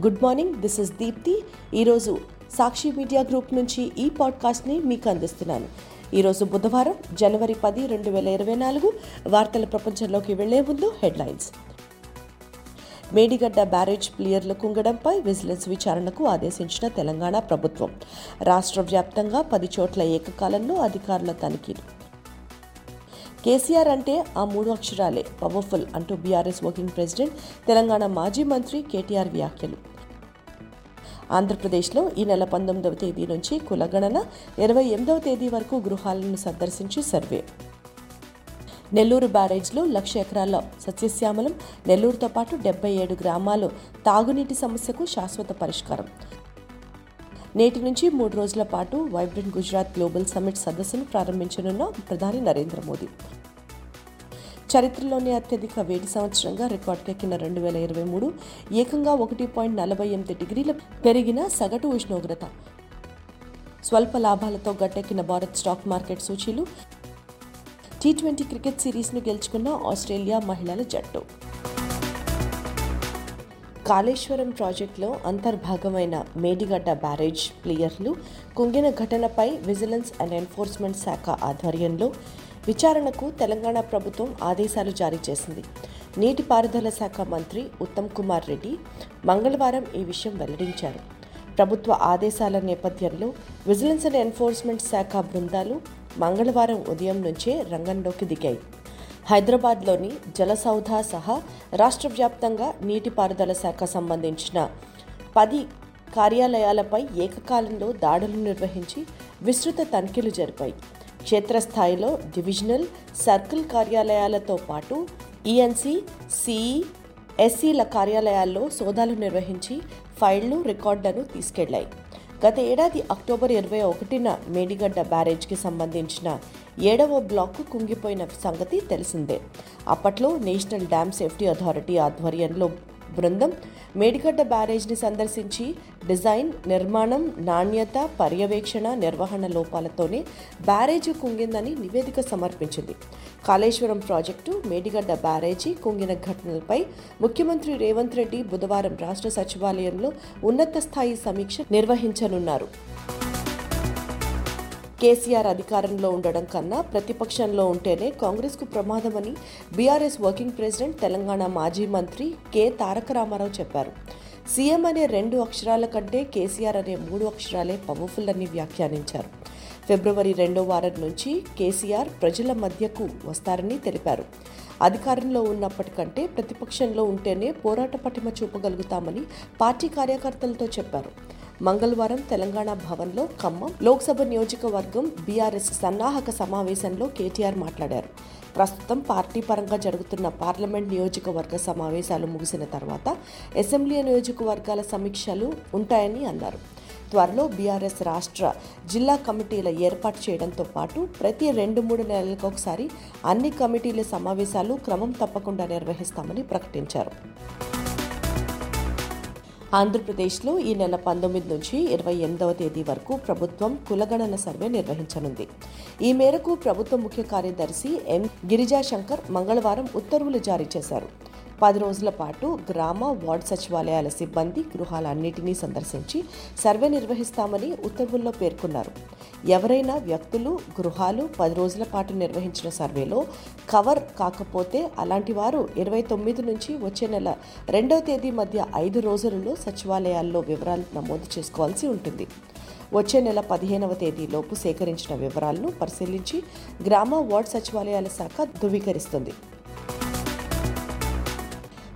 Good morning this is Deepti. ఈరోజు Sakshi media group నుంచి ఈ పాడ్కాస్ట్ని మీకు అందిస్తున్నాను. ఈరోజు బుధవారం జనవరి పది రెండు వేల ఇరవై నాలుగు వార్తల ప్రపంచంలోకి వెళ్ళే ముందు హెడ్లైన్స్. మేడిగడ్డ బ్యారేజ్ ప్లేయర్ల కుంగడంపై విజిలెన్స్ విచారణకు ఆదేశించిన తెలంగాణ ప్రభుత్వం. రాష్ట్ర వ్యాప్తంగా పది చోట్ల ఏకకాలంలో అధికారుల తనిఖీలు. కేసీఆర్ అంటే ఆ మూడు అక్షరాలే. పవర్ఫుల్ అంటూ బీఆర్ఎస్ వర్కింగ్ ప్రెసిడెంట్ తెలంగాణ మాజీ మంత్రి కేటీఆర్ వ్యాఖ్యలు. ఆంధ్రప్రదేశ్లో ఈ నెల పంతొమ్మిదవ తేదీ నుంచి కులగణన ఇరవై ఎనిమిదవ తేదీ వరకు గృహాలను సందర్శించి సర్వే. నెల్లూరు బ్యారేజ్లో లక్ష ఎకరాల సస్యశ్యామలం నెల్లూరుతో పాటు డెబ్బై ఏడు గ్రామాలు తాగునీటి సమస్యకు శాశ్వత పరిష్కారం. నేటి నుంచి మూడు రోజుల పాటు వైబ్రెంట్ గుజరాత్ గ్లోబల్ సమ్మిట్ సదస్సును ప్రారంభించనున్న ప్రధాని నరేంద్ర మోదీ. చరిత్రలోనే అత్యధిక వేడి సంవత్సరంగా రికార్డుకెక్కిన రెండు వేల ఇరవై మూడు ఏకంగా ఒకటి పాయింట్ నలభై ఎనిమిది డిగ్రీల పెరిగిన సగటు ఉష్ణోగ్రత. స్వల్ప లాభాలతో గట్టెక్కిన భారత్ స్టాక్ మార్కెట్ సూచీలు టీ ట్వంటీ క్రికెట్ సిరీస్ను గెలుచుకున్న ఆస్ట్రేలియా మహిళల జట్టు. కాళేశ్వరం ప్రాజెక్టులో అంతర్భాగమైన మేడిగడ్డ బ్యారేజ్ ప్లేయర్లు కుంగిన ఘటనపై విజిలెన్స్ అండ్ ఎన్ఫోర్స్మెంట్ శాఖ ఆధ్వర్యంలో విచారణకు తెలంగాణ ప్రభుత్వం ఆదేశాలు జారీ చేసింది. నీటిపారుదల శాఖ మంత్రి ఉత్తమ్ కుమార్ రెడ్డి మంగళవారం ఈ విషయం వెల్లడించారు. ప్రభుత్వ ఆదేశాల నేపథ్యంలో విజిలెన్స్ అండ్ ఎన్ఫోర్స్మెంట్ శాఖ బృందాలు మంగళవారం ఉదయం నుంచే రంగంలోకి దిగాయి. హైదరాబాద్లోని జలసౌధ సహా రాష్ట్ర వ్యాప్తంగా నీటిపారుదల శాఖ సంబంధించిన పది కార్యాలయాలపై ఏకకాలంలో దాడులు నిర్వహించి విస్తృత తనిఖీలు జరిపాయి. క్షేత్రస్థాయిలో డివిజనల్ సర్కిల్ కార్యాలయాలతో పాటు ఈఎన్సీ సిఈ ఎస్సీల కార్యాలయాల్లో సోదాలు నిర్వహించి ఫైళ్ళు రికార్డులను తీసుకెళ్ళాయి. గత ఏడాది అక్టోబర్ ఇరవై ఒకటిన మేడిగడ్డ బ్యారేజ్కి సంబంధించిన ఏడవ బ్లాక్ కుంగిపోయిన సంగతి తెలిసిందే. అప్పట్లో నేషనల్ డ్యామ్ సేఫ్టీ అథారిటీ ఆధ్వర్యంలో బృందం మేడిగడ్డ బ్యారేజ్ని సందర్శించి డిజైన్ నిర్మాణం నాణ్యత పర్యవేక్షణ నిర్వహణ లోపాలతోనే బ్యారేజీ కుంగిందని నివేదిక సమర్పించింది. కాళేశ్వరం ప్రాజెక్టు మేడిగడ్డ బ్యారేజీ కుంగిన ఘటనలపై ముఖ్యమంత్రి రేవంత్ రెడ్డి బుధవారం రాష్ట్ర సచివాలయంలో ఉన్నత స్థాయి సమీక్ష నిర్వహించనున్నారు. కేసీఆర్ అధికారంలో ఉండడం కన్నా ప్రతిపక్షంలో ఉంటేనే కాంగ్రెస్కు ప్రమాదమని బీఆర్ఎస్ వర్కింగ్ ప్రెసిడెంట్ తెలంగాణ మాజీ మంత్రి కె. తారక రామారావు చెప్పారు. సీఎం అనే రెండు అక్షరాల కంటే కేసీఆర్ అనే మూడు అక్షరాలే పవర్ఫుల్ అని వ్యాఖ్యానించారు. ఫిబ్రవరి రెండో వారం నుంచి కేసీఆర్ ప్రజల మధ్యకు వస్తారని తెలిపారు. అధికారంలో ఉన్నప్పటికంటే ప్రతిపక్షంలో ఉంటేనే పోరాట పటిమ చూపగలుగుతామని పార్టీ కార్యకర్తలతో చెప్పారు. మంగళవారం తెలంగాణ భవన్లో ఖమ్మం లోక్సభ నియోజకవర్గం బీఆర్ఎస్ సన్నాహక సమావేశంలో కేటీఆర్ మాట్లాడారు. ప్రస్తుతం పార్టీ పరంగా జరుగుతున్న పార్లమెంట్ నియోజకవర్గ సమావేశాలు ముగిసిన తర్వాత అసెంబ్లీ నియోజకవర్గాల సమీక్షలు ఉంటాయని అన్నారు. త్వరలో బీఆర్ఎస్ రాష్ట్ర జిల్లా కమిటీల ఏర్పాటు చేయడంతో పాటు ప్రతి రెండు మూడు నెలలకు ఒకసారి అన్ని కమిటీల సమావేశాలు క్రమం తప్పకుండా నిర్వహిస్తామని ప్రకటించారు. ఆంధ్రప్రదేశ్లో ఈ నెల పంతొమ్మిది నుంచి ఇరవై ఎనిమిదవ తేదీ వరకు ప్రభుత్వం కులగణన సర్వే నిర్వహించనుంది. ఈ మేరకు ప్రభుత్వ ముఖ్య కార్యదర్శి ఎం గిరిజా శంకర్ మంగళవారం ఉత్తర్వులు జారీ చేశారు. పది రోజుల పాటు గ్రామ వార్డ్ సచివాలయాల సిబ్బంది గృహాలన్నింటినీ సందర్శించి సర్వే నిర్వహిస్తామని ఉత్తర్వుల్లో పేర్కొన్నారు. ఎవరైనా వ్యక్తులు గృహాలు పది రోజుల పాటు నిర్వహించిన సర్వేలో కవర్ కాకపోతే అలాంటి వారు ఇరవై తొమ్మిది నుంచి వచ్చే నెల రెండవ తేదీ మధ్య ఐదు రోజులలో సచివాలయాల్లో వివరాలు నమోదు చేసుకోవాల్సి ఉంటుంది. వచ్చే నెల పదిహేనవ తేదీలోపు సేకరించిన వివరాలను పరిశీలించి గ్రామ వార్డ్ సచివాలయాల శాఖ ధృవీకరిస్తుంది.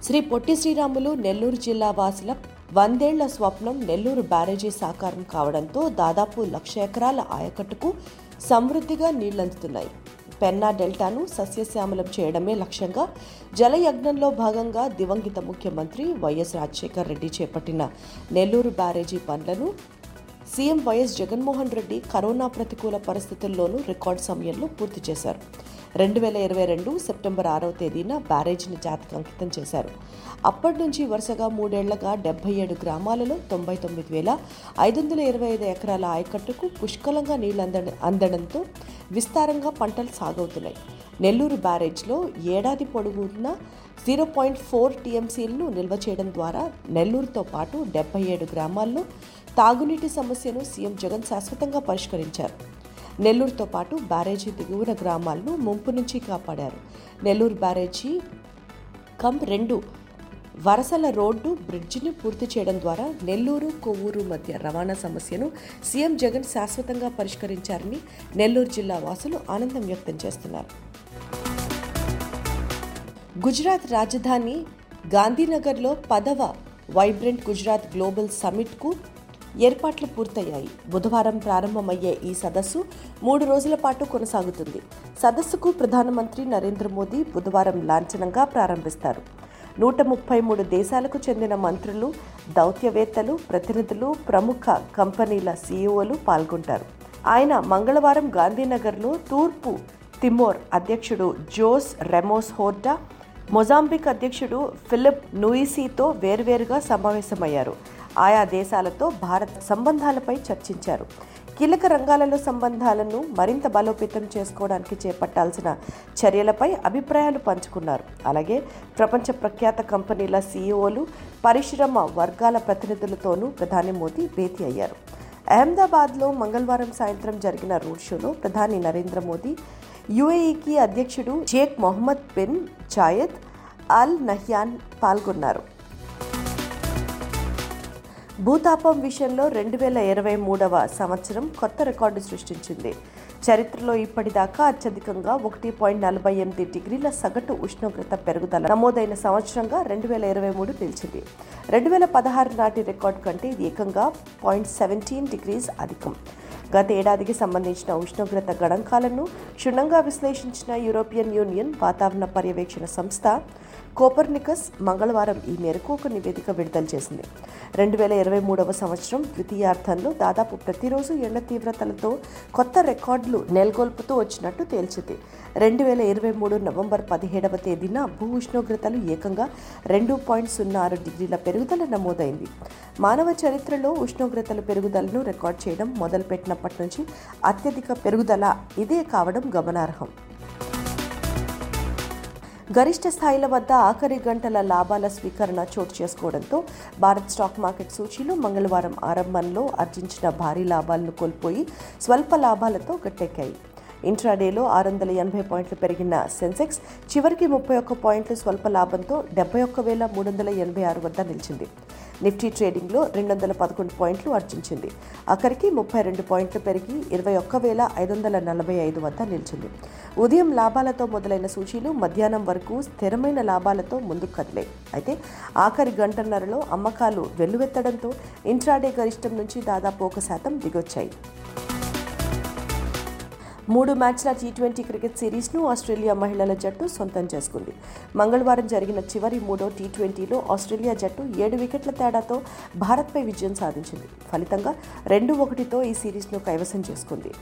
శ్రీ పొట్టి శ్రీరాములు నెల్లూరు జిల్లా వాసుల వందేళ్ళ స్వప్నం నెల్లూరు బ్యారేజీ సాకారం కావడంతో దాదాపు లక్ష ఎకరాల ఆయకట్టుకు సమృద్ధిగా నీళ్ళందుతున్నాయి పెన్నా డెల్టాను సస్యశ్యామలం చేయడమే లక్ష్యంగా జలయజ్ఞంలో భాగంగా దివంగిత ముఖ్యమంత్రి వైఎస్ రాజశేఖర్ రెడ్డి చేపట్టిన నెల్లూరు బ్యారేజీ పనులను CM YS Jaganmohan Reddy corona ప్రతికూల పరిస్థితుల్లోనూ రికార్డు సమయంలో పూర్తి చేశారు. రెండు వేల ఇరవై రెండు సెప్టెంబర్ ఆరవ తేదీన బ్యారేజ్ని జాతికి అంకితం చేశారు. అప్పటి నుంచి వరుసగా మూడేళ్ళగా డెబ్బై ఏడు గ్రామాలలో తొంభై తొమ్మిది వేల ఐదు వందల ఇరవై ఐదు ఎకరాల ఆయకట్టుకు పుష్కలంగా నీళ్ళు అంద అందడంతో విస్తారంగా పంటలు సాగవుతున్నాయి. నెల్లూరు బ్యారేజ్లో ఏడాది పొడుగున జీరో పాయింట్ ఫోర్ టీఎంసీలను నిల్వ చేయడం ద్వారా నెల్లూరుతో పాటు డెబ్బై ఏడు గ్రామాల్లో తాగునీటి సమస్యను సీఎం జగన్ శాశ్వతంగా పరిష్కరించారు. నెల్లూరుతో పాటు బ్యారేజీ దిగువన గ్రామాలను ముంపు నుంచి కాపాడారు. నెల్లూరు బ్యారేజీ కమ్ రెండు వరసల రోడ్డు బ్రిడ్జిని పూర్తి చేయడం ద్వారా నెల్లూరు కొవ్వూరు మధ్య రవాణా సమస్యను సీఎం జగన్ శాశ్వతంగా పరిష్కరించారని నెల్లూరు జిల్లా వాసులు ఆనందం వ్యక్తం చేస్తున్నారు. గుజరాత్ రాజధాని గాంధీనగర్లో పదవ వైబ్రెంట్ గుజరాత్ గ్లోబల్ సమిట్కు ఏర్పాట్లు పూర్తయ్యాయి. బుధవారం ప్రారంభమయ్యే ఈ సదస్సు మూడు రోజుల పాటు కొనసాగుతుంది. సదస్సుకు ప్రధానమంత్రి నరేంద్ర మోదీ బుధవారం లాంఛనంగా ప్రారంభిస్తారు. నూట ముప్పై మూడు దేశాలకు చెందిన మంత్రులు దౌత్యవేత్తలు ప్రతినిధులు ప్రముఖ కంపెనీల సీఈఓలు పాల్గొంటారు. ఆయన మంగళవారం గాంధీనగర్లో తూర్పు తిమోర్ అధ్యక్షుడు జోస్ రెమోస్ హోర్డా మొజాంబిక్ అధ్యక్షుడు ఫిలిప్ నూయిసీతో వేర్వేరుగా సమావేశమయ్యారు. ఆయా దేశాలతో భారత్ సంబంధాలపై చర్చించారు. కీలక రంగాలలో సంబంధాలను మరింత బలోపేతం చేసుకోవడానికి చేపట్టాల్సిన చర్యలపై అభిప్రాయాలు పంచుకున్నారు. అలాగే ప్రపంచ ప్రఖ్యాత కంపెనీల సీఈఓలు పరిశ్రమ వర్గాల ప్రతినిధులతోనూ ప్రధాని మోదీ భేటీ అయ్యారు. అహ్మదాబాద్లో మంగళవారం సాయంత్రం జరిగిన రోడ్ షోలో ప్రధాని నరేంద్ర మోదీ యుఏఈకి అధ్యక్షుడు Sheikh Mohammed bin Zayed Al Nahyan పాల్గొన్నారు. భూతాపం విషయంలో రెండు వేల ఇరవై మూడవ సంవత్సరం కొత్త రికార్డు సృష్టించింది. చరిత్రలో ఇప్పటిదాకా అత్యధికంగా ఒకటి పాయింట్ నలభై ఎనిమిది డిగ్రీల సగటు ఉష్ణోగ్రత పెరుగుదల నమోదైన సంవత్సరంగా రెండు వేల ఇరవై మూడు నిలిచింది. రెండు వేల పదహారు నాటి రికార్డు కంటే ఇది ఏకంగా పాయింట్ సెవెంటీన్ డిగ్రీస్ అధికం. గత ఏడాదికి సంబంధించిన ఉష్ణోగ్రత గణాంకాలను క్షుణ్ణంగా విశ్లేషించిన యూరోపియన్ యూనియన్ వాతావరణ పర్యవేక్షణ సంస్థ కోపర్నికస్ మంగళవారం ఈ మేరకు ఒక నివేదిక విడుదల చేసింది. రెండు వేల ఇరవై మూడవ సంవత్సరం ద్వితీయార్థంలో దాదాపు ప్రతిరోజు ఎండ తీవ్రతలతో కొత్త రికార్డులు నెలకొల్పుతూ వచ్చినట్టు తేల్చింది. రెండు వేల ఇరవై మూడు నవంబర్ పదిహేడవ తేదీన భూ ఉష్ణోగ్రతలు ఏకంగా రెండు పాయింట్ సున్నా ఆరు డిగ్రీల పెరుగుదల నమోదైంది. మానవ చరిత్రలో ఉష్ణోగ్రతల పెరుగుదలను రికార్డ్ చేయడం మొదలుపెట్టినప్పటి నుంచి అత్యధిక పెరుగుదల ఇదే కావడం గమనార్హం. గరిష్ట స్థాయిల వద్ద ఆఖరి గంటల లాభాల స్వీకరణ చోటు చేసుకోవడంతో భారత్ స్టాక్ మార్కెట్ సూచీలు మంగళవారం ఆరంభంలో ఆర్జించిన భారీ లాభాలను కోల్పోయి స్వల్ప లాభాలతో గట్టెక్కాయి. ఇంట్రాడేలో ఆరు వందల ఎనభై పాయింట్లు పెరిగిన సెన్సెక్స్ చివరికి ముప్పై ఒక్క పాయింట్లు స్వల్ప లాభంతో డెబ్బై ఒక్క వేల మూడు వందల ఎనభై ఆరు వద్ద నిలిచింది. నిఫ్టీ ట్రేడింగ్లో రెండు వందల పదకొండు పాయింట్లు అర్జించింది అక్కడికి ముప్పై రెండు పాయింట్లు పెరిగి ఇరవై ఒక్క వేల ఐదు వందల నలభై ఐదు వద్ద నిలిచింది. ఉదయం లాభాలతో మొదలైన సూచీలు మధ్యాహ్నం వరకు స్థిరమైన లాభాలతో ముందుకు కదిలాయి. అయితే ఆఖరి గంటన్నరలో అమ్మకాలు వెల్లువెత్తడంతో ఇంట్రాడే గరిష్టం నుంచి దాదాపు ఒక శాతం దిగొచ్చాయి. మూడు మ్యాచ్ల టీ ట్వంటీ క్రికెట్ సిరీస్ను ఆస్ట్రేలియా మహిళల జట్టు సొంతం చేసుకుంది. మంగళవారం జరిగిన చివరి మూడో టీ ట్వంటీలో ఆస్ట్రేలియా జట్టు ఏడు వికెట్ల తేడాతో భారత్పై విజయం సాధించింది. ఫలితంగా రెండు ఒకటితో ఈ సిరీస్ను కైవసం చేసుకుంది.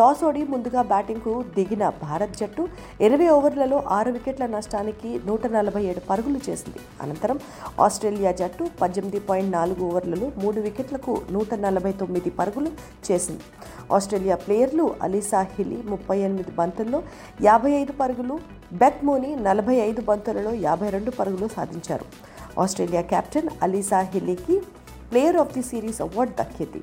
టాస్ ఓడి ముందుగా బ్యాటింగ్కు దిగిన భారత్ జట్టు ఇరవై ఓవర్లలో ఆరు వికెట్ల నష్టానికి నూట నలభై ఏడు పరుగులు చేసింది. అనంతరం ఆస్ట్రేలియా జట్టు పద్దెనిమిది పాయింట్ నాలుగు ఓవర్లలో మూడు వికెట్లకు నూట నలభై తొమ్మిది పరుగులు చేసింది. ఆస్ట్రేలియా ప్లేయర్లు అలీసా హిలీ ముప్పై ఎనిమిది బంతుల్లో యాభై ఐదు పరుగులు బెత్ మోని నలభై ఐదు బంతులలో యాభై రెండు పరుగులు సాధించారు. Australia captain Alyssa హిలీకి player of the series award దక్కింది.